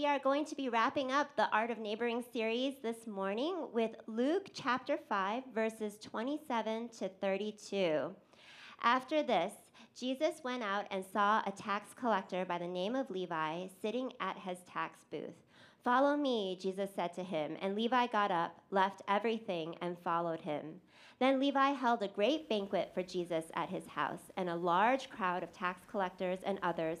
we are going to be wrapping up the Art of Neighboring series this morning with Luke chapter 5, verses 27 to 32. After this, Jesus went out and saw a tax collector by the name of Levi sitting at his tax booth. Follow me, Jesus said to him, and Levi got up, left everything, and followed him. Then Levi held a great banquet for Jesus at his house, and a large crowd of tax collectors and others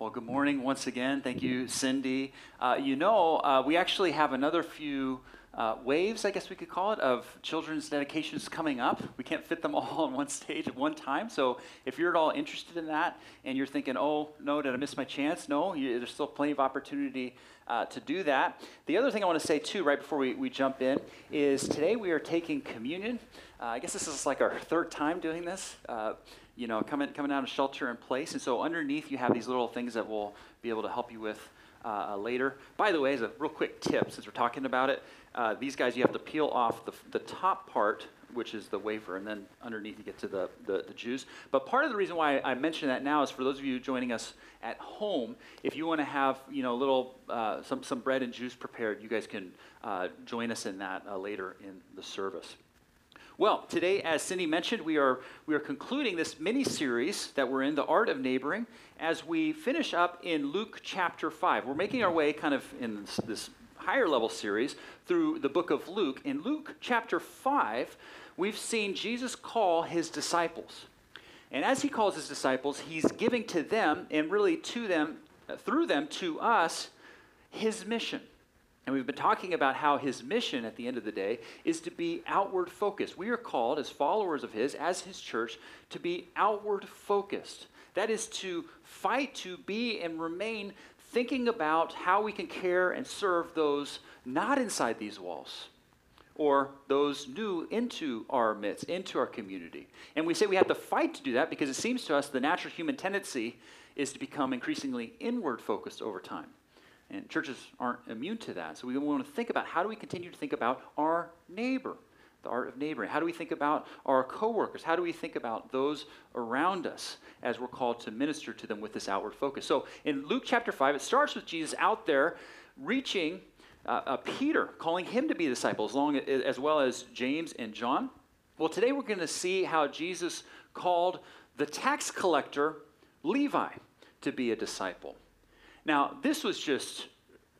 Well, good morning once again. Thank you, Cindy. Uh, you know, uh, we actually have another few uh, waves, I guess we could call it, of children's dedications coming up. We can't fit them all on one stage at one time. So if you're at all interested in that and you're thinking, oh, no, did I miss my chance? No, you, there's still plenty of opportunity uh, to do that. The other thing I want to say, too, right before we, we jump in, is today we are taking communion. Uh, I guess this is like our third time doing this. You know, coming, coming out of shelter in place. And so underneath you have these little things that we'll be able to help you with uh, later. By the way, as a real quick tip, since we're talking about it, uh, these guys you have to peel off the, the top part, which is the wafer, and then underneath you get to the, the, the juice. But part of the reason why I mention that now is for those of you joining us at home, if you want to have you know a little uh, some some bread and juice prepared, you guys can uh, join us in that uh, later in the service. Well, today, as Cindy mentioned, we are, we are concluding this mini series that we're in, The Art of Neighboring, as we finish up in Luke chapter 5. We're making our way kind of in this, this higher level series through the book of Luke. In Luke chapter 5, we've seen Jesus call his disciples. And as he calls his disciples, he's giving to them, and really to them, uh, through them to us, his mission. And we've been talking about how his mission at the end of the day is to be outward focused. We are called, as followers of his, as his church, to be outward focused. That is to fight to be and remain thinking about how we can care and serve those not inside these walls or those new into our midst, into our community. And we say we have to fight to do that because it seems to us the natural human tendency is to become increasingly inward focused over time. And churches aren't immune to that. So we want to think about how do we continue to think about our neighbor, the art of neighboring? How do we think about our coworkers? How do we think about those around us as we're called to minister to them with this outward focus? So in Luke chapter 5, it starts with Jesus out there reaching uh, uh, Peter, calling him to be a disciple, as, long as, as well as James and John. Well, today we're going to see how Jesus called the tax collector Levi to be a disciple. Now, this was just,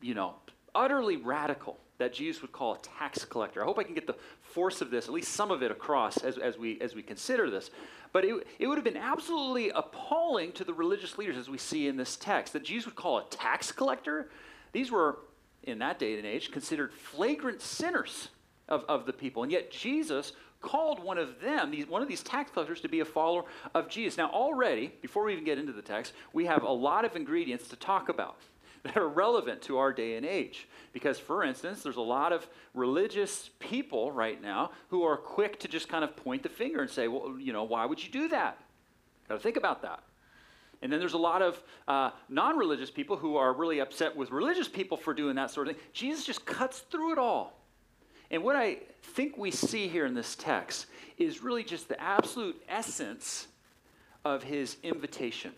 you know, utterly radical that Jesus would call a tax collector. I hope I can get the force of this, at least some of it across as, as, we, as we consider this. But it, it would have been absolutely appalling to the religious leaders, as we see in this text, that Jesus would call a tax collector. These were, in that day and age, considered flagrant sinners of, of the people. And yet Jesus called one of them, these, one of these tax collectors, to be a follower of Jesus. Now, already, before we even get into the text, we have a lot of ingredients to talk about that are relevant to our day and age. Because, for instance, there's a lot of religious people right now who are quick to just kind of point the finger and say, well, you know, why would you do that? Got to think about that. And then there's a lot of uh, non religious people who are really upset with religious people for doing that sort of thing. Jesus just cuts through it all and what I think we see here in this text is really just the absolute essence of his invitation,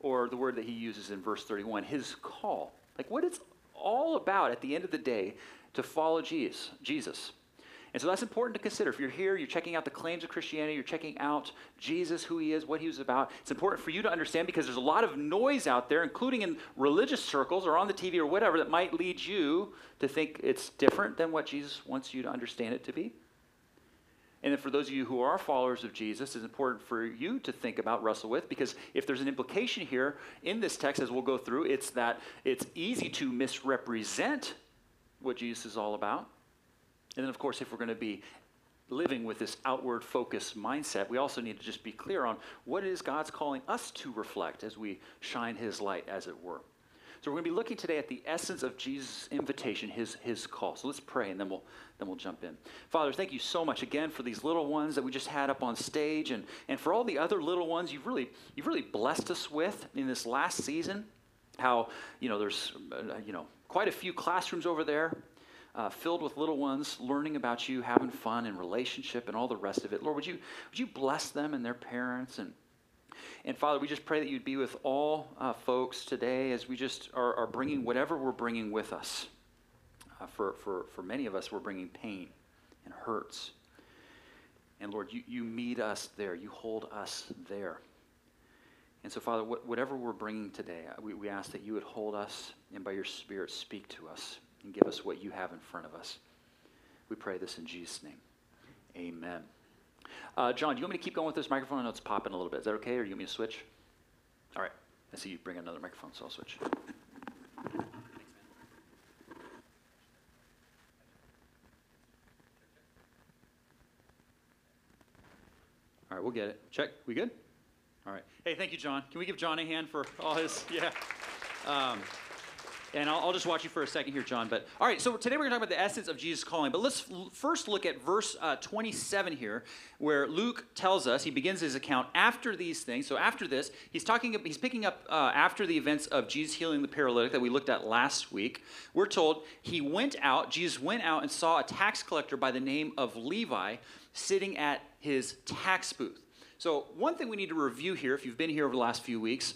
or the word that he uses in verse 31, his call. Like what it's all about at the end of the day to follow Jesus. Jesus. And so that's important to consider. If you're here, you're checking out the claims of Christianity, you're checking out Jesus, who he is, what he was about. It's important for you to understand because there's a lot of noise out there, including in religious circles or on the TV or whatever, that might lead you to think it's different than what Jesus wants you to understand it to be. And then for those of you who are followers of Jesus, it's important for you to think about, wrestle with, because if there's an implication here in this text, as we'll go through, it's that it's easy to misrepresent what Jesus is all about and then, of course, if we're going to be living with this outward focus mindset, we also need to just be clear on what it is God's calling us to reflect as we shine His light, as it were. So we're going to be looking today at the essence of Jesus' invitation, his, his call. So let's pray and then we'll, then we'll jump in. Father, thank you so much again for these little ones that we just had up on stage and, and for all the other little ones you've really, you've really blessed us with in this last season. How, you know, there's, uh, you know, quite a few classrooms over there uh, filled with little ones learning about you, having fun and relationship and all the rest of it. Lord, would you, would you bless them and their parents and and Father, we just pray that you'd be with all uh, folks today as we just are, are, bringing whatever we're bringing with us. Uh, for, for, for many of us, we're bringing pain and hurts. And Lord, you, you meet us there, you hold us there. And so, Father, wh- whatever we're bringing today, we, we ask that you would hold us and by your Spirit speak to us and give us what you have in front of us. We pray this in Jesus' name. Amen. Uh, John, do you want me to keep going with this microphone? I know it's popping a little bit. Is that okay, or do you want me to switch? All right. I see you bring another microphone, so I'll switch. All right, we'll get it. Check. We good? All right. Hey, thank you, John. Can we give John a hand for all his? Yeah. Um, and I'll, I'll, just watch you for a second here, John. But all right, so today we're going to talk about the essence of Jesus' calling. But let's first look at verse uh, 27 here, where Luke tells us he begins his account after these things. So after this, he's talking. He's picking up uh, after the events of Jesus healing the paralytic that we looked at last week. We're told he went out. Jesus went out and saw a tax collector by the name of Levi sitting at his tax booth. So one thing we need to review here, if you've been here over the last few weeks,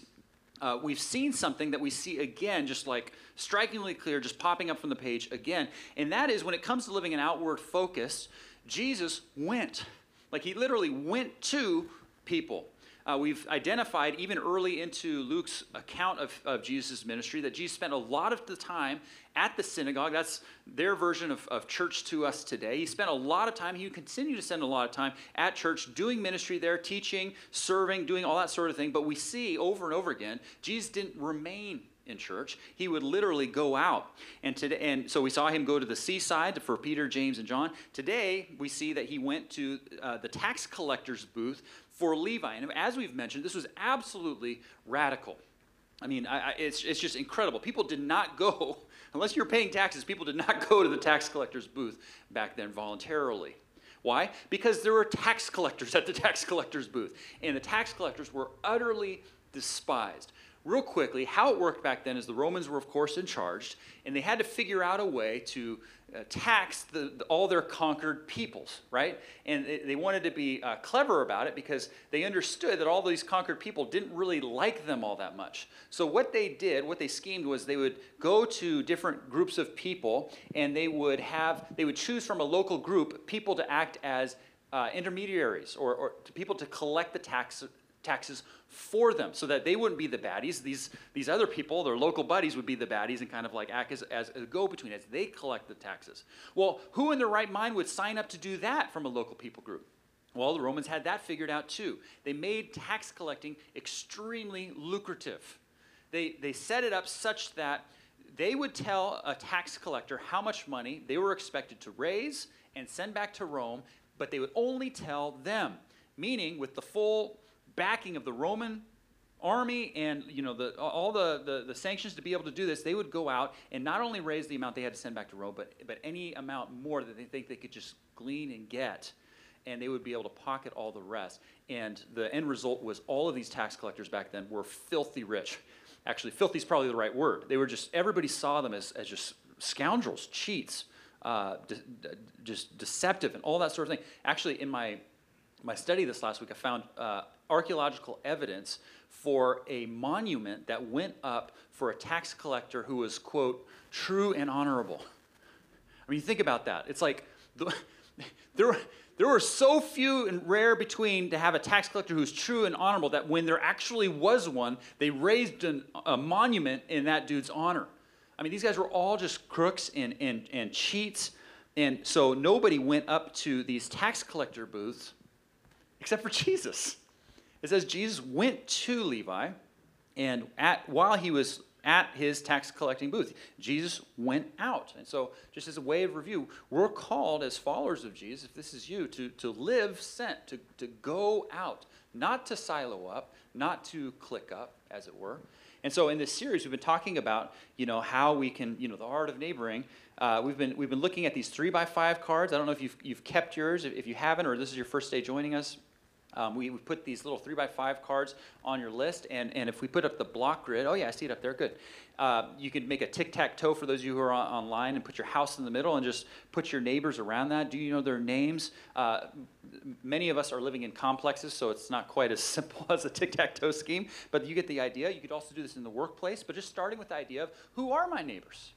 uh, we've seen something that we see again, just like strikingly clear, just popping up from the page again. And that is when it comes to living an outward focus, Jesus went. Like he literally went to people. Uh, we've identified even early into Luke's account of, of Jesus' ministry that Jesus spent a lot of the time at the synagogue. That's their version of, of church to us today. He spent a lot of time, he would continue to spend a lot of time at church doing ministry there, teaching, serving, doing all that sort of thing. But we see over and over again, Jesus didn't remain in church. He would literally go out. And today and so we saw him go to the seaside for Peter, James, and John. Today we see that he went to uh, the tax collector's booth for Levi. And as we've mentioned, this was absolutely radical. I mean, I, I, it's, it's just incredible. People did not go, unless you're paying taxes, people did not go to the tax collector's booth back then voluntarily. Why? Because there were tax collectors at the tax collector's booth, and the tax collectors were utterly despised real quickly, how it worked back then is the Romans were, of course, in charge, and they had to figure out a way to uh, tax the, the, all their conquered peoples, right? And they, they wanted to be uh, clever about it because they understood that all these conquered people didn't really like them all that much. So, what they did, what they schemed was they would go to different groups of people and they would have, they would choose from a local group people to act as uh, intermediaries or, or to people to collect the tax, taxes for them so that they wouldn't be the baddies. These, these other people, their local buddies, would be the baddies and kind of like act as, as a go between as they collect the taxes. Well, who in their right mind would sign up to do that from a local people group? Well, the Romans had that figured out too. They made tax collecting extremely lucrative. They, they set it up such that they would tell a tax collector how much money they were expected to raise and send back to Rome, but they would only tell them, meaning with the full backing of the Roman army and you know the, all the, the, the, sanctions to be able to do this, they would go out and not only raise the amount they had to send back to Rome, but, but any amount more that they think they could just glean and get. And they would be able to pocket all the rest. And the end result was all of these tax collectors back then were filthy rich. Actually, filthy is probably the right word. They were just, everybody saw them as, as just scoundrels, cheats, uh, de- de- just deceptive, and all that sort of thing. Actually, in my, my study this last week, I found uh, archaeological evidence for a monument that went up for a tax collector who was, quote, true and honorable. I mean, think about that. It's like the, there, there were so few and rare between to have a tax collector who's true and honorable that when there actually was one, they raised an, a monument in that dude's honor. I mean, these guys were all just crooks and, and, and cheats. And so nobody went up to these tax collector booths except for Jesus. It says Jesus went to Levi, and at, while he was at his tax collecting booth, Jesus went out. And so, just as a way of review, we're called as followers of Jesus, if this is you, to, to live sent, to, to go out, not to silo up, not to clique up, as it were. And so in this series, we've been talking about, you know, how we can, you know, the art of neighboring. Uh, we've been we've been looking at these three by five cards. I don't know if you've you've kept yours. If, if you haven't, or this is your first day joining us, um, we, we put these little three by five cards on your list, and, and if we put up the block grid, oh yeah, I see it up there, good. Uh, you can make a tic tac toe for those of you who are on, online and put your house in the middle and just put your neighbors around that. Do you know their names? Uh, many of us are living in complexes, so it's not quite as simple as a tic tac toe scheme, but you get the idea. You could also do this in the workplace, but just starting with the idea of who are my neighbors?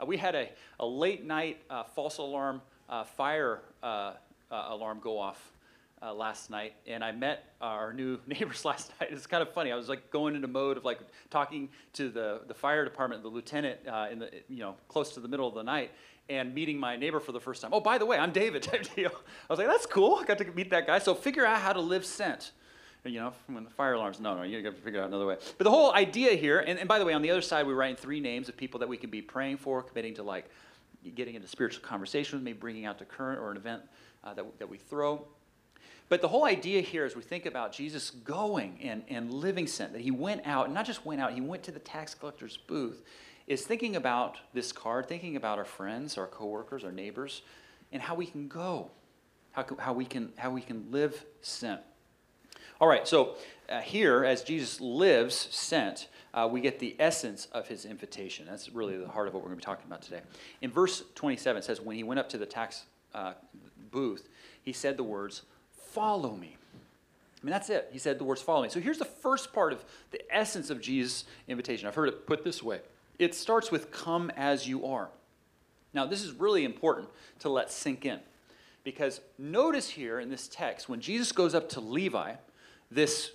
Uh, we had a, a late night uh, false alarm uh, fire uh, alarm go off uh, last night, and I met our new neighbors last night. It's kind of funny. I was like going into mode of like talking to the, the fire department, the lieutenant, uh, in the you know close to the middle of the night, and meeting my neighbor for the first time. Oh, by the way, I'm David. Type deal. I was like, that's cool. I got to meet that guy. So figure out how to live sent. You know, when the fire alarms, no, no, you got to figure out another way. But the whole idea here, and, and by the way, on the other side, we're writing three names of people that we can be praying for, committing to like getting into spiritual conversation with me, bringing out to current or an event uh, that, that we throw. But the whole idea here, as we think about Jesus going and, and living sent, that he went out, and not just went out, he went to the tax collector's booth, is thinking about this card, thinking about our friends, our coworkers, our neighbors, and how we can go, how, how, we, can, how we can live sent. All right, so uh, here, as Jesus lives sent, uh, we get the essence of his invitation. That's really the heart of what we're going to be talking about today. In verse 27, it says, When he went up to the tax uh, booth, he said the words, follow me. I mean, that's it. He said the words follow me. So here's the first part of the essence of Jesus' invitation. I've heard it put this way it starts with come as you are. Now, this is really important to let sink in because notice here in this text, when Jesus goes up to Levi, this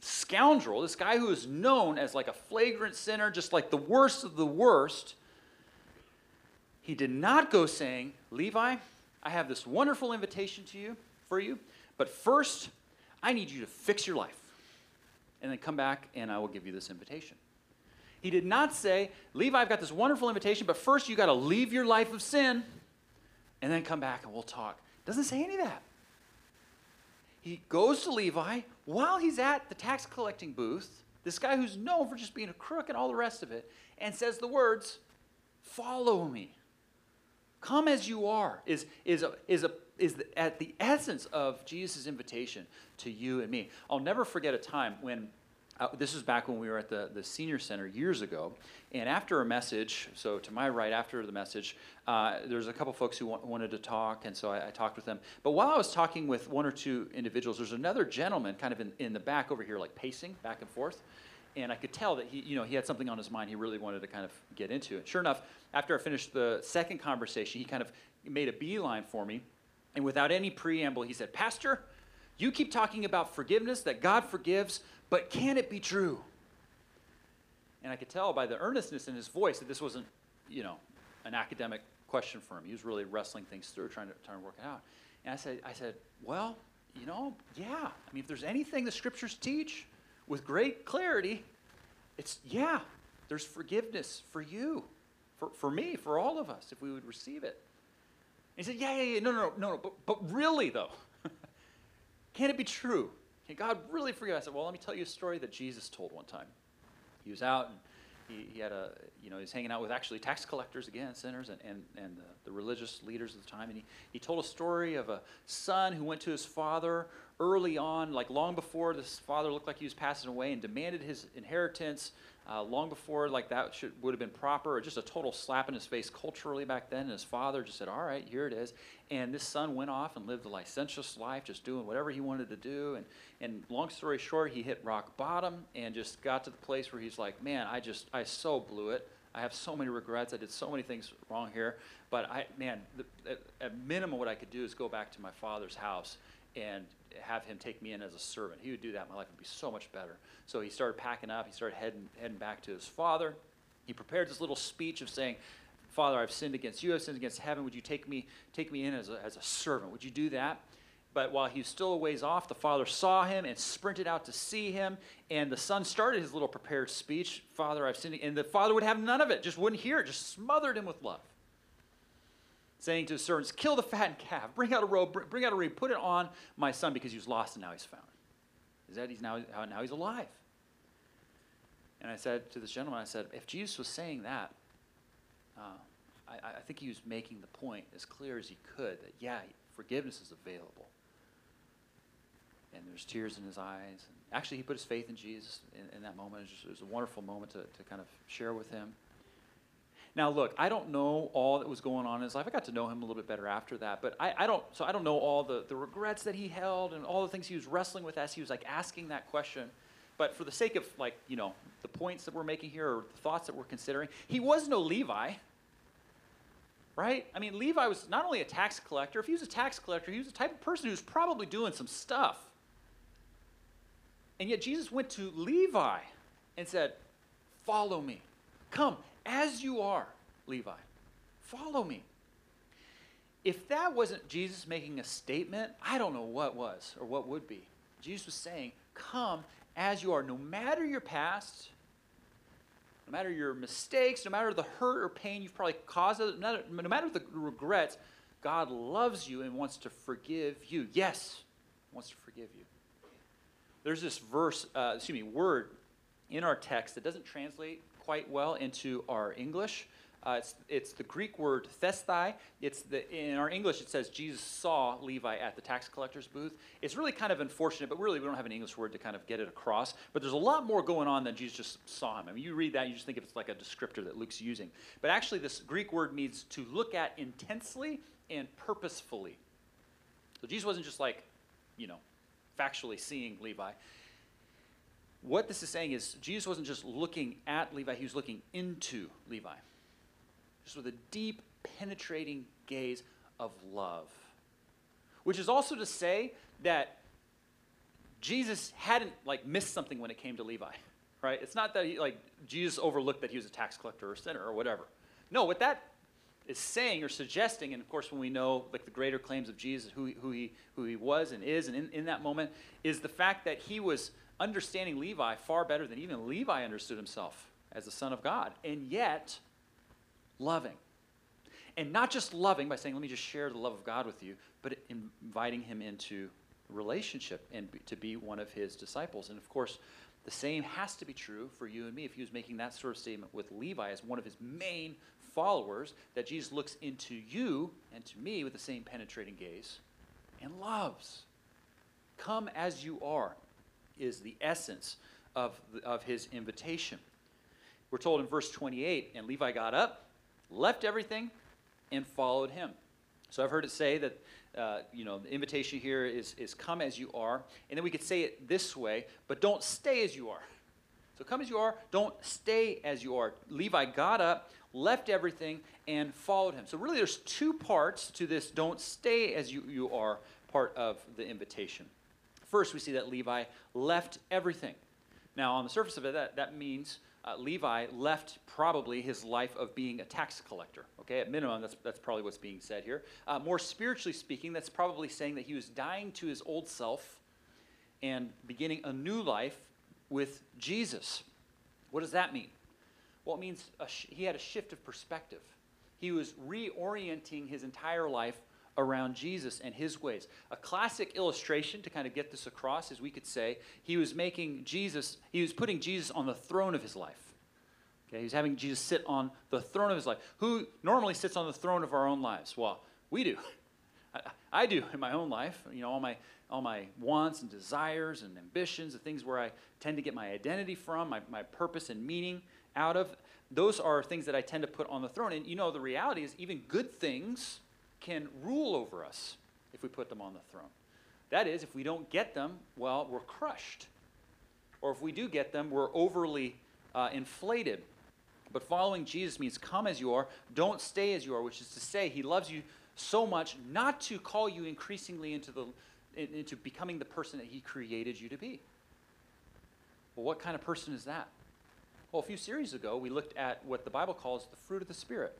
scoundrel, this guy who is known as like a flagrant sinner, just like the worst of the worst, he did not go saying, Levi, I have this wonderful invitation to you for you. But first, I need you to fix your life. And then come back and I will give you this invitation. He did not say, Levi, I've got this wonderful invitation, but first you got to leave your life of sin and then come back and we'll talk. Doesn't say any of that. He goes to Levi while he's at the tax collecting booth, this guy who's known for just being a crook and all the rest of it, and says the words, Follow me. Come as you are, is, is, a, is a is at the essence of Jesus' invitation to you and me. I'll never forget a time when uh, this was back when we were at the, the senior center years ago. And after a message, so to my right after the message, uh, there was a couple folks who wa- wanted to talk, and so I, I, talked with them. But while I was talking with one or two individuals, there's another gentleman kind of in, in the back over here, like pacing back and forth. And I could tell that he, you know, he had something on his mind he really wanted to kind of get into. And sure enough, after I finished the second conversation, he kind of made a beeline for me and without any preamble, he said, Pastor, you keep talking about forgiveness, that God forgives, but can it be true? And I could tell by the earnestness in his voice that this wasn't, you know, an academic question for him. He was really wrestling things through, trying to, trying to work it out. And I said, I said, well, you know, yeah. I mean, if there's anything the scriptures teach with great clarity, it's, yeah, there's forgiveness for you, for, for me, for all of us, if we would receive it. He said, Yeah, yeah, yeah, no, no, no, no, but, but really, though, can it be true? Can God really forgive? I said, Well, let me tell you a story that Jesus told one time. He was out and he, he had a, you know, he was hanging out with actually tax collectors again, sinners, and, and, and the, the religious leaders of the time. And he, he told a story of a son who went to his father early on, like long before this father looked like he was passing away, and demanded his inheritance uh, long before like that should, would have been proper, or just a total slap in his face culturally back then. And his father just said, "All right, here it is." And this son went off and lived a licentious life, just doing whatever he wanted to do. And and long story short, he hit rock bottom and just got to the place where he's like, "Man, I just I so blew it. I have so many regrets. I did so many things wrong here. But I, man, the, at, at minimum, what I could do is go back to my father's house and have him take me in as a servant. He would do that. My life would be so much better. So he started packing up. He started heading, heading back to his father. He prepared this little speech of saying, Father, I've sinned against you. I've sinned against heaven. Would you take me, take me in as a, as a servant? Would you do that? But while he was still a ways off, the father saw him and sprinted out to see him. And the son started his little prepared speech Father, I've sinned. And the father would have none of it, just wouldn't hear it, just smothered him with love saying to his servants, Kill the fattened calf, bring out a robe, bring out a reed, put it on my son because he was lost and now he's found. is that he's now, now he's alive. And I said to this gentleman, I said, if Jesus was saying that, uh, I, I think he was making the point as clear as he could that, yeah, forgiveness is available. And there's tears in his eyes. And actually, he put his faith in Jesus in, in that moment. It was, just, it was a wonderful moment to, to kind of share with him. Now, look, I don't know all that was going on in his life. I got to know him a little bit better after that, but I, I don't. So I don't know all the, the regrets that he held and all the things he was wrestling with as he was like asking that question. But for the sake of like you know the points that we're making here or the thoughts that we're considering, he was no Levi. Right? I mean, Levi was not only a tax collector. If he was a tax collector, he was the type of person who was probably doing some stuff. And yet Jesus went to Levi and said, "Follow me. Come." As you are, Levi. Follow me. If that wasn't Jesus making a statement, I don't know what was or what would be. Jesus was saying, Come as you are, no matter your past, no matter your mistakes, no matter the hurt or pain you've probably caused, no matter, the regrets, God loves you and wants to forgive you. Yes, wants to forgive you. There's this verse, uh, excuse me, word in our text that doesn't translate quite well into our English. Uh, it's, it's the Greek word thestai. It's the, in our English, it says Jesus saw Levi at the tax collector's booth. It's really kind of unfortunate, but really we don't have an English word to kind of get it across. But there's a lot more going on than Jesus just saw him. I mean, you read that, you just think it's like a descriptor that Luke's using. But actually, this Greek word means to look at intensely and purposefully. So Jesus wasn't just like, you know, factually seeing Levi what this is saying is Jesus wasn't just looking at Levi, he was looking into Levi. Just with a deep, penetrating gaze of love. Which is also to say that Jesus hadn't like missed something when it came to Levi, right? It's not that he, like Jesus overlooked that he was a tax collector or a sinner or whatever. No, what that is saying or suggesting, and of course when we know like the greater claims of Jesus, who, who, he, who he was and is, and in, in that moment, is the fact that he was understanding Levi far better than even Levi understood himself as the Son of God, and yet loving. And not just loving by saying, let me just share the love of God with you, but inviting him into relationship and to be one of his disciples. And of course, the same has to be true for you and me if he was making that sort of statement with Levi as one of his main followers, that Jesus looks into you and to me with the same penetrating gaze and loves. Come as you are is the essence of, the, of his invitation. We're told in verse 28 and Levi got up, left everything, and followed him. So I've heard it say that, uh, you know, the invitation here is, is come as you are. And then we could say it this way, but don't stay as you are. So come as you are, don't stay as you are. Levi got up, left everything, and followed him. So really there's two parts to this don't stay as you, you are part of the invitation. First, we see that Levi left everything. Now, on the surface of it, that, that means uh, Levi left probably his life of being a tax collector. Okay, at minimum, that's, that's probably what's being said here. Uh, more spiritually speaking, that's probably saying that he was dying to his old self and beginning a new life with Jesus. What does that mean? Well, it means sh- he had a shift of perspective. He was reorienting his entire life around Jesus and his ways. A classic illustration to kind of get this across is we could say he was making Jesus, he was putting Jesus on the throne of his life. Okay, he's having Jesus sit on the throne of his life. Who normally sits on the throne of our own lives? Well, we do. I, I do in my own life. You know, all my all my wants and desires and ambitions, the things where I tend to get my identity from, my, my purpose and meaning out of, those are things that I tend to put on the throne. And you know, the reality is even good things can rule over us if we put them on the throne. That is, if we don't get them, well, we're crushed. Or if we do get them, we're overly uh, inflated. But following Jesus means come as you are, don't stay as you are, which is to say, he loves you so much not to call you increasingly into, the, into becoming the person that he created you to be. Well, what kind of person is that? Well, a few series ago, we looked at what the Bible calls the fruit of the Spirit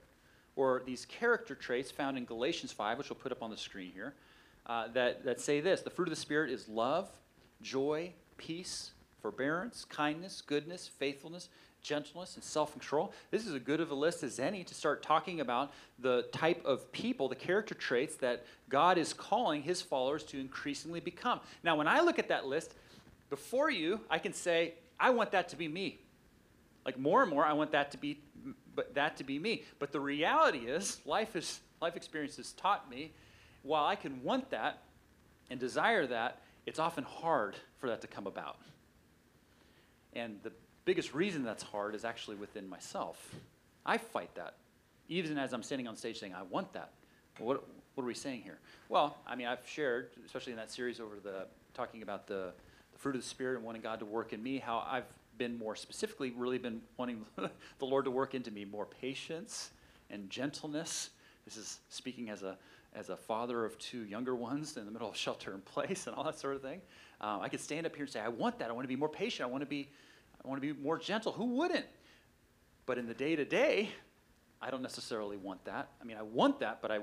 or these character traits found in Galatians 5, which we'll put up on the screen here, uh, that, that say this The fruit of the Spirit is love, joy, peace, forbearance, kindness, goodness, faithfulness, gentleness, and self control. This is as good of a list as any to start talking about the type of people, the character traits that God is calling his followers to increasingly become. Now, when I look at that list, before you, I can say, I want that to be me. Like more and more, I want that to be, but that to be me. But the reality is, life is life experience has taught me, while I can want that and desire that, it's often hard for that to come about. And the biggest reason that's hard is actually within myself. I fight that, even as I'm standing on stage saying, I want that. What, what are we saying here? Well, I mean, I've shared, especially in that series over the talking about the, the fruit of the Spirit and wanting God to work in me, how I've been more specifically really been wanting the Lord to work into me more patience and gentleness. This is speaking as a as a father of two younger ones in the middle of shelter in place and all that sort of thing. Um, I could stand up here and say, I want that. I want to be more patient. I want to be, I want to be more gentle. Who wouldn't? But in the day to day, I don't necessarily want that. I mean, I want that, but I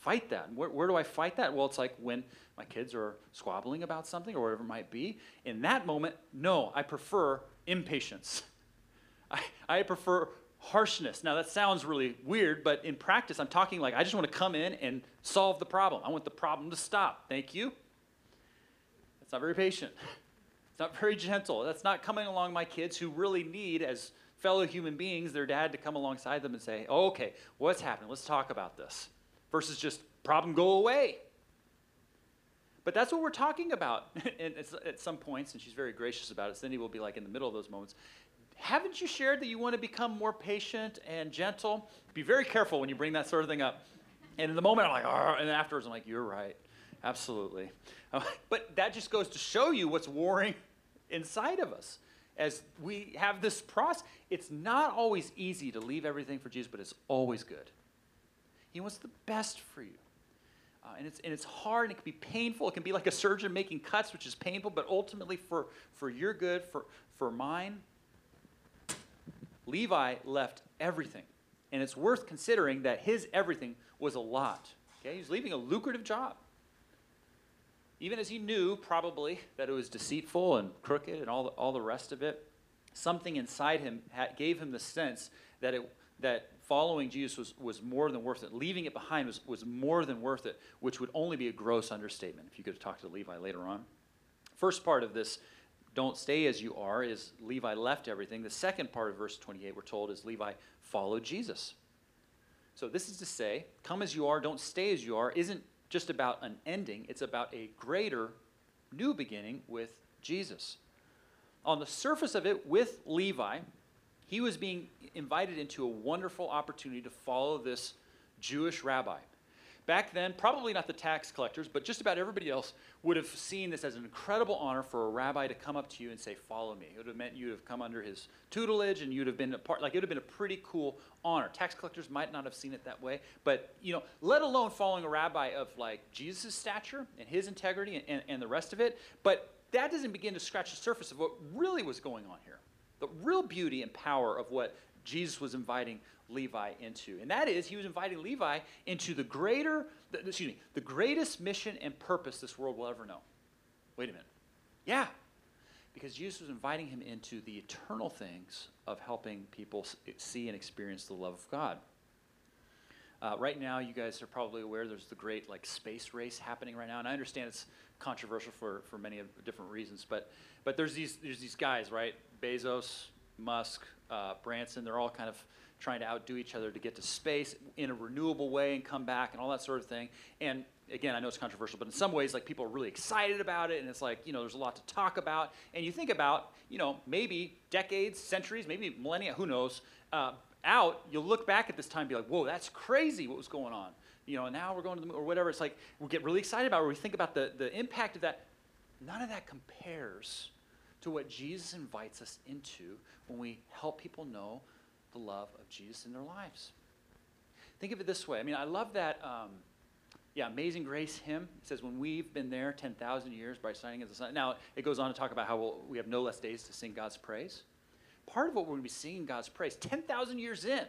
fight that. Where, where do I fight that? Well, it's like when my kids are squabbling about something or whatever it might be. In that moment, no, I prefer impatience. I, I prefer harshness. Now, that sounds really weird, but in practice, I'm talking like I just want to come in and solve the problem. I want the problem to stop. Thank you. That's not very patient. It's not very gentle. That's not coming along my kids who really need, as fellow human beings, their dad to come alongside them and say, oh, okay, what's happening? Let's talk about this. Versus just, problem go away. But that's what we're talking about. and at some points, and she's very gracious about it, Cindy will be like in the middle of those moments, haven't you shared that you want to become more patient and gentle? Be very careful when you bring that sort of thing up. And in the moment, I'm like, oh, and afterwards, I'm like, you're right. Absolutely. Uh, but that just goes to show you what's warring inside of us. As we have this process, it's not always easy to leave everything for Jesus, but it's always good. He wants the best for you. Uh, and, it's, and it's hard and it can be painful. It can be like a surgeon making cuts, which is painful, but ultimately for, for your good, for, for mine, Levi left everything. And it's worth considering that his everything was a lot. Okay? He was leaving a lucrative job. Even as he knew probably that it was deceitful and crooked and all the, all the rest of it, something inside him had, gave him the sense that, it, that following Jesus was, was more than worth it. Leaving it behind was, was more than worth it, which would only be a gross understatement if you could have talked to Levi later on. First part of this don't stay as you are is Levi left everything. The second part of verse 28, we're told, is Levi followed Jesus. So this is to say, come as you are, don't stay as you are, isn't just about an ending, it's about a greater new beginning with Jesus. On the surface of it, with Levi, he was being invited into a wonderful opportunity to follow this Jewish rabbi. Back then, probably not the tax collectors, but just about everybody else would have seen this as an incredible honor for a rabbi to come up to you and say, Follow me. It would have meant you'd have come under his tutelage and you'd have been a part, like it would have been a pretty cool honor. Tax collectors might not have seen it that way, but, you know, let alone following a rabbi of like Jesus' stature and his integrity and, and, and the rest of it. But that doesn't begin to scratch the surface of what really was going on here. The real beauty and power of what Jesus was inviting Levi into. And that is, he was inviting Levi into the greater, the, excuse me, the greatest mission and purpose this world will ever know. Wait a minute. Yeah. Because Jesus was inviting him into the eternal things of helping people see and experience the love of God. Uh, right now, you guys are probably aware there's the great like space race happening right now, and I understand it's controversial for, for many different reasons, but but there's these there's these guys, right? Bezos, Musk, uh, Branson, they're all kind of trying to outdo each other to get to space in a renewable way and come back and all that sort of thing. And again, I know it's controversial, but in some ways, like people are really excited about it, and it's like you know, there's a lot to talk about. And you think about, you know, maybe decades, centuries, maybe millennia, who knows, uh, out, you'll look back at this time and be like, whoa, that's crazy what was going on. You know, now we're going to the moon or whatever. It's like we get really excited about it, we think about the, the impact of that. None of that compares to what Jesus invites us into when we help people know the love of Jesus in their lives. Think of it this way. I mean, I love that, um, yeah, Amazing Grace hymn. It says, When we've been there 10,000 years, by shining as the sun. Now, it goes on to talk about how we'll, we have no less days to sing God's praise. Part of what we're going to be singing God's praise 10,000 years in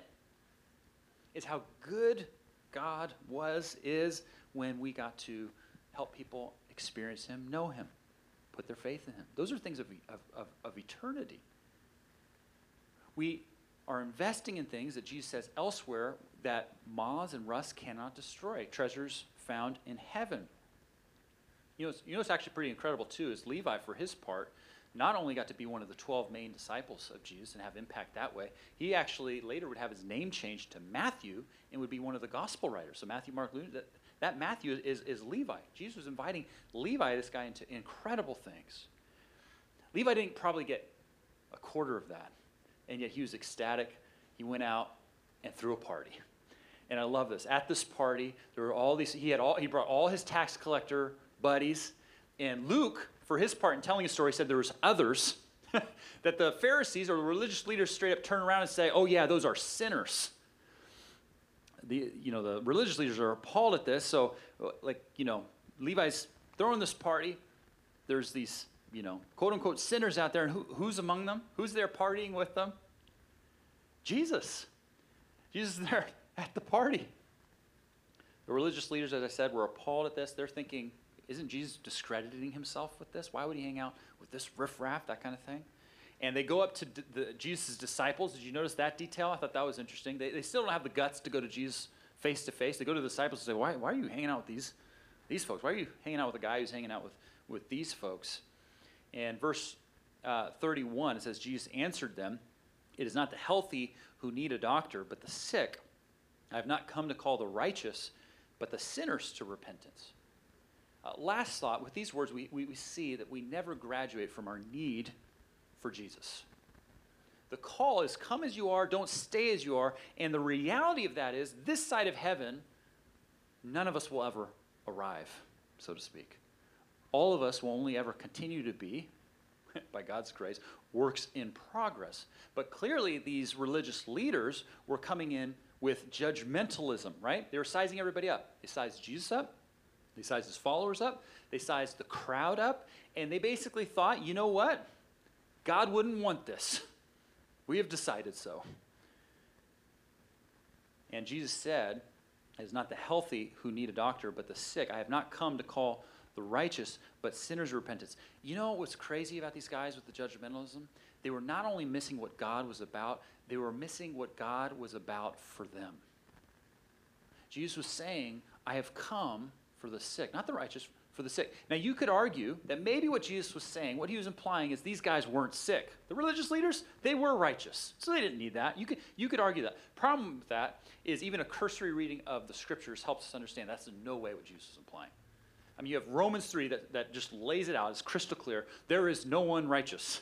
is how good God was, is when we got to help people experience Him, know Him put their faith in him. Those are things of, of, of, eternity. We are investing in things that Jesus says elsewhere that moths and rust cannot destroy, treasures found in heaven. You know, you know what's actually pretty incredible too is Levi, for his part, not only got to be one of the 12 main disciples of Jesus and have impact that way, he actually later would have his name changed to Matthew and would be one of the gospel writers. So Matthew, Mark, Luke, that, Matthew is, is Levi. Jesus was inviting Levi, this guy, into incredible things. Levi didn't probably get a quarter of that, and yet he was ecstatic. He went out and threw a party. And I love this. At this party, there were all these, he had all, he brought all his tax collector buddies. And Luke, for his part in telling a story, said there was others that the Pharisees or the religious leaders straight up turn around and say, oh yeah, those are sinners. The, you know, the religious leaders are appalled at this. So, like, you know, Levi's throwing this party. There's these, you know, quote unquote sinners out there. And who, who's among them? Who's there partying with them? Jesus. Jesus is there at the party. The religious leaders, as I said, were appalled at this. They're thinking, isn't Jesus discrediting himself with this? Why would he hang out with this riffraff, that kind of thing? And they go up to the, Jesus' disciples. Did you notice that detail? I thought that was interesting. They, they still don't have the guts to go to Jesus face to face. They go to the disciples and say, why, why are you hanging out with these, these folks? Why are you hanging out with a guy who's hanging out with, with these folks? And verse uh, 31, it says, Jesus answered them, It is not the healthy who need a doctor, but the sick. I have not come to call the righteous, but the sinners to repentance. Uh, last thought with these words, we, we, we see that we never graduate from our need for Jesus. The call is come as you are, don't stay as you are. And the reality of that is, this side of heaven, none of us will ever arrive, so to speak. All of us will only ever continue to be, by God's grace, works in progress. But clearly, these religious leaders were coming in with judgmentalism, right? They were sizing everybody up. They sized Jesus up, they sized his followers up, they sized the crowd up, and they basically thought, you know what? God wouldn't want this. We have decided so. And Jesus said, It is not the healthy who need a doctor, but the sick. I have not come to call the righteous, but sinners repentance. You know what's crazy about these guys with the judgmentalism? They were not only missing what God was about, they were missing what God was about for them. Jesus was saying, I have come for the sick, not the righteous, for the sick. Now, you could argue that maybe what Jesus was saying, what he was implying, is these guys weren't sick. The religious leaders, they were righteous, so they didn't need that. You could, you could argue that. Problem with that is even a cursory reading of the scriptures helps us understand that's in no way what Jesus was implying. I mean, you have Romans 3 that, that just lays it out, it's crystal clear. There is no one righteous.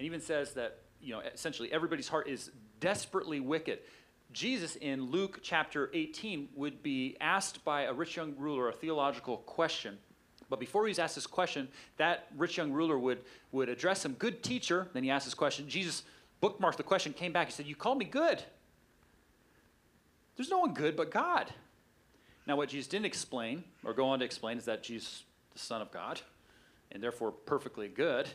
And even says that you know, essentially everybody's heart is desperately wicked. Jesus in Luke chapter 18 would be asked by a rich young ruler a theological question. But before he's asked this question, that rich young ruler would, would address him, Good teacher. Then he asked this question. Jesus bookmarked the question, came back. He said, You call me good. There's no one good but God. Now, what Jesus didn't explain, or go on to explain, is that Jesus, the Son of God, and therefore perfectly good,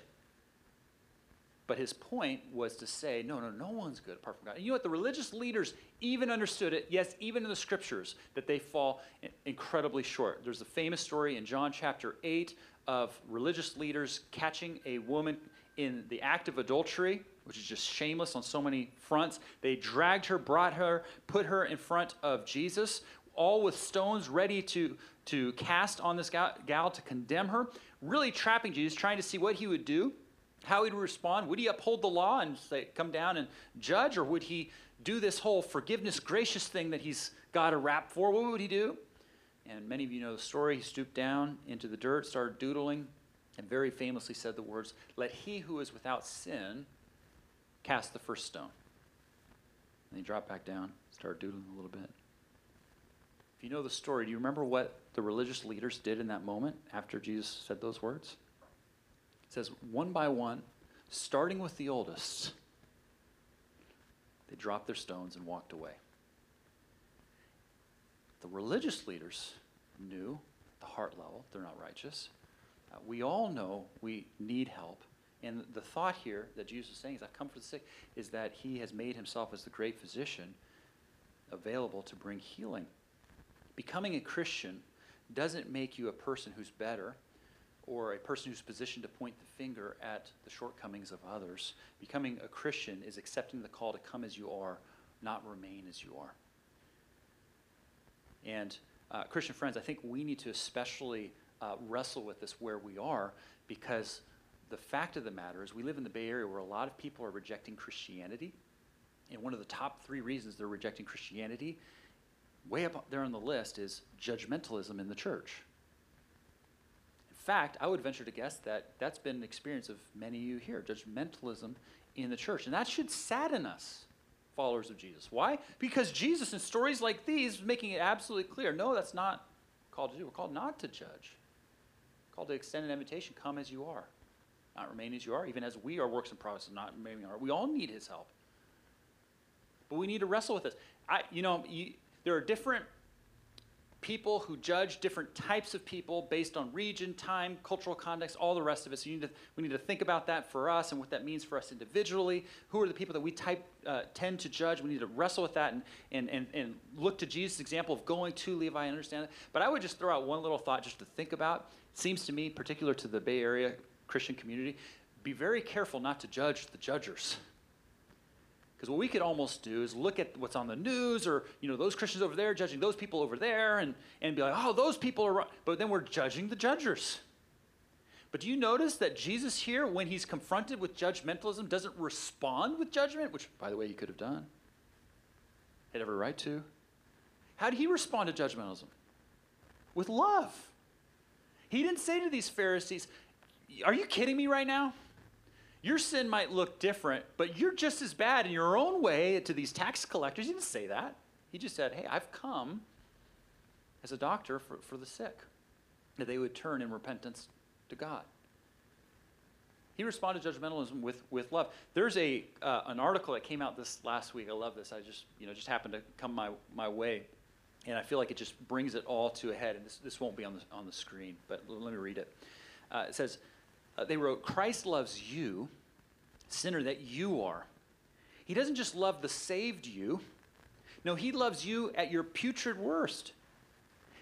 but his point was to say, no, no, no one's good apart from God. And you know what? The religious leaders even understood it, yes, even in the scriptures, that they fall incredibly short. There's a famous story in John chapter 8 of religious leaders catching a woman in the act of adultery, which is just shameless on so many fronts. They dragged her, brought her, put her in front of Jesus, all with stones ready to, to cast on this gal, gal to condemn her, really trapping Jesus, trying to see what he would do how he'd respond. Would he uphold the law and say, come down and judge, or would he do this whole forgiveness, gracious thing that he's got a rap for? What would he do? And many of you know the story. He stooped down into the dirt, started doodling, and very famously said the words, Let he who is without sin cast the first stone. And he dropped back down, started doodling a little bit. If you know the story, do you remember what the religious leaders did in that moment after Jesus said those words? It says, one by one, starting with the oldest, they dropped their stones and walked away. The religious leaders knew at the heart level, they're not righteous. Uh, we all know we need help. And the thought here that Jesus is saying is, I've come for the sick, is that he has made himself as the great physician available to bring healing. Becoming a Christian doesn't make you a person who's better or a person who's positioned to point the finger at the shortcomings of others. Becoming a Christian is accepting the call to come as you are, not remain as you are. And uh, Christian friends, I think we need to especially uh, wrestle with this where we are because the fact of the matter is we live in the Bay Area where a lot of people are rejecting Christianity. And one of the top three reasons they're rejecting Christianity, way up there on the list, is judgmentalism in the church. Fact, I would venture to guess that that's been an experience of many of you here judgmentalism in the church. And that should sadden us, followers of Jesus. Why? Because Jesus, in stories like these, is making it absolutely clear no, that's not called to do. We're called not to judge, We're called to extend an invitation come as you are, not remain as you are, even as we are works in progress, not remaining are. We all need his help. But we need to wrestle with this. I, you know, you, there are different people who judge different types of people based on region, time, cultural context, all the rest of it. So need to, we need to think about that for us and what that means for us individually. Who are the people that we type, uh, tend to judge? We need to wrestle with that and, and, and, and look to Jesus' example of going to Levi and understand it. But I would just throw out one little thought just to think about. It seems to me, particular to the Bay Area Christian community, be very careful not to judge the judgers. Because what we could almost do is look at what's on the news or, you know, those Christians over there judging those people over there and, and be like, oh, those people are wrong. But then we're judging the judgers. But do you notice that Jesus here, when he's confronted with judgmentalism, doesn't respond with judgment, which, by the way, he could have done, had every right to? How did he respond to judgmentalism? With love. He didn't say to these Pharisees, Are you kidding me right now? Your sin might look different, but you're just as bad in your own way to these tax collectors. He didn't say that. He just said, Hey, I've come as a doctor for, for the sick, that they would turn in repentance to God. He responded to judgmentalism with, with love. There's a, uh, an article that came out this last week. I love this. I just, you know, just happened to come my, my way. And I feel like it just brings it all to a head. And this, this won't be on the, on the screen, but let me read it. Uh, it says, uh, they wrote, Christ loves you, sinner that you are. He doesn't just love the saved you, no, He loves you at your putrid worst.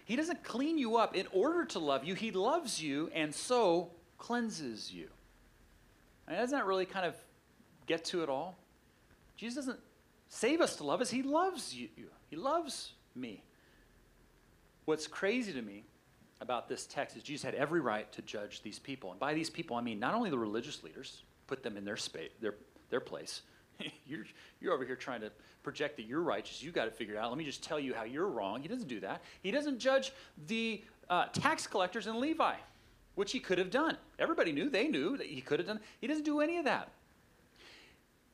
He doesn't clean you up in order to love you, He loves you and so cleanses you. I mean, doesn't that really kind of get to it all? Jesus doesn't save us to love us, He loves you. He loves me. What's crazy to me about this text is Jesus had every right to judge these people. And by these people, I mean not only the religious leaders, put them in their space, their, their place. you're, you're over here trying to project that you're righteous. You got it figured out. Let me just tell you how you're wrong. He doesn't do that. He doesn't judge the uh, tax collectors and Levi, which he could have done. Everybody knew, they knew that he could have done. He doesn't do any of that.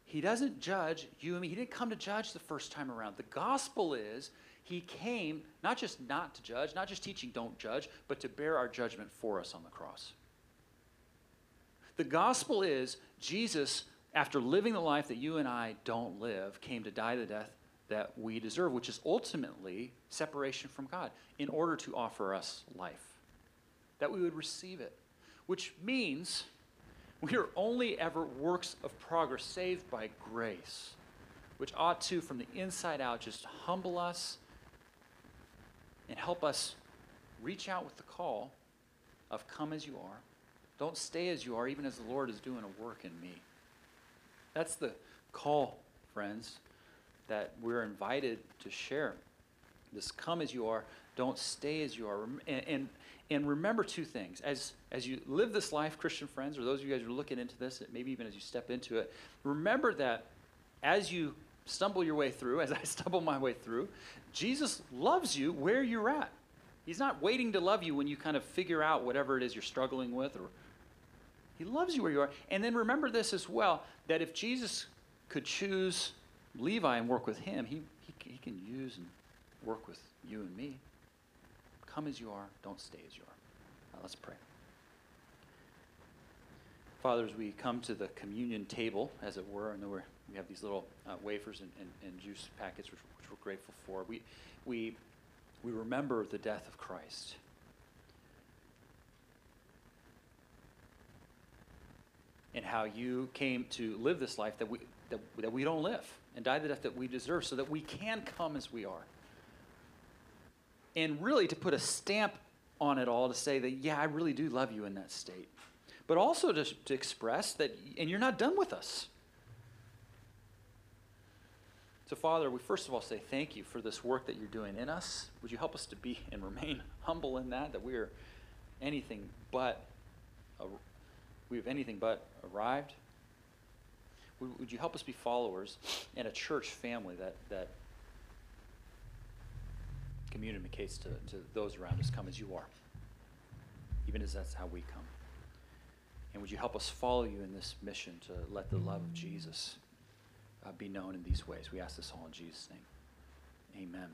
He doesn't judge you and me. He didn't come to judge the first time around. The gospel is he came not just not to judge, not just teaching don't judge, but to bear our judgment for us on the cross. The gospel is Jesus, after living the life that you and I don't live, came to die the death that we deserve, which is ultimately separation from God, in order to offer us life, that we would receive it, which means we are only ever works of progress saved by grace, which ought to, from the inside out, just humble us and help us reach out with the call of come as you are. Don't stay as you are, even as the Lord is doing a work in me. That's the call, friends, that we're invited to share. This come as you are, don't stay as you are. And, and, and remember two things. As, as you live this life, Christian friends, or those of you guys who are looking into this, maybe even as you step into it, remember that as you stumble your way through, as I stumble my way through, Jesus loves you where you're at. He's not waiting to love you when you kind of figure out whatever it is you're struggling with or he loves you where you are. And then remember this as well that if Jesus could choose Levi and work with him, he, he, he can use and work with you and me. Come as you are, don't stay as you are. Now let's pray. Father, as we come to the communion table, as it were, I know we have these little uh, wafers and, and, and, juice packets, which, which we're grateful for. We, we, we remember the death of Christ. And how you came to live this life that we, that, that we don't live, and die the death that we deserve, so that we can come as we are. And really to put a stamp on it all to say that, yeah, I really do love you in that state but also to, to express that, and you're not done with us. So, Father, we first of all say thank you for this work that you're doing in us. Would you help us to be and remain humble in that, that we are anything but, we have anything but arrived. Would, would you help us be followers and a church family that, that communicates to, to those around us, come as you are, even as that's how we come. And would you help us follow you in this mission to let the love of Jesus uh, be known in these ways? We ask this all in Jesus' name. Amen.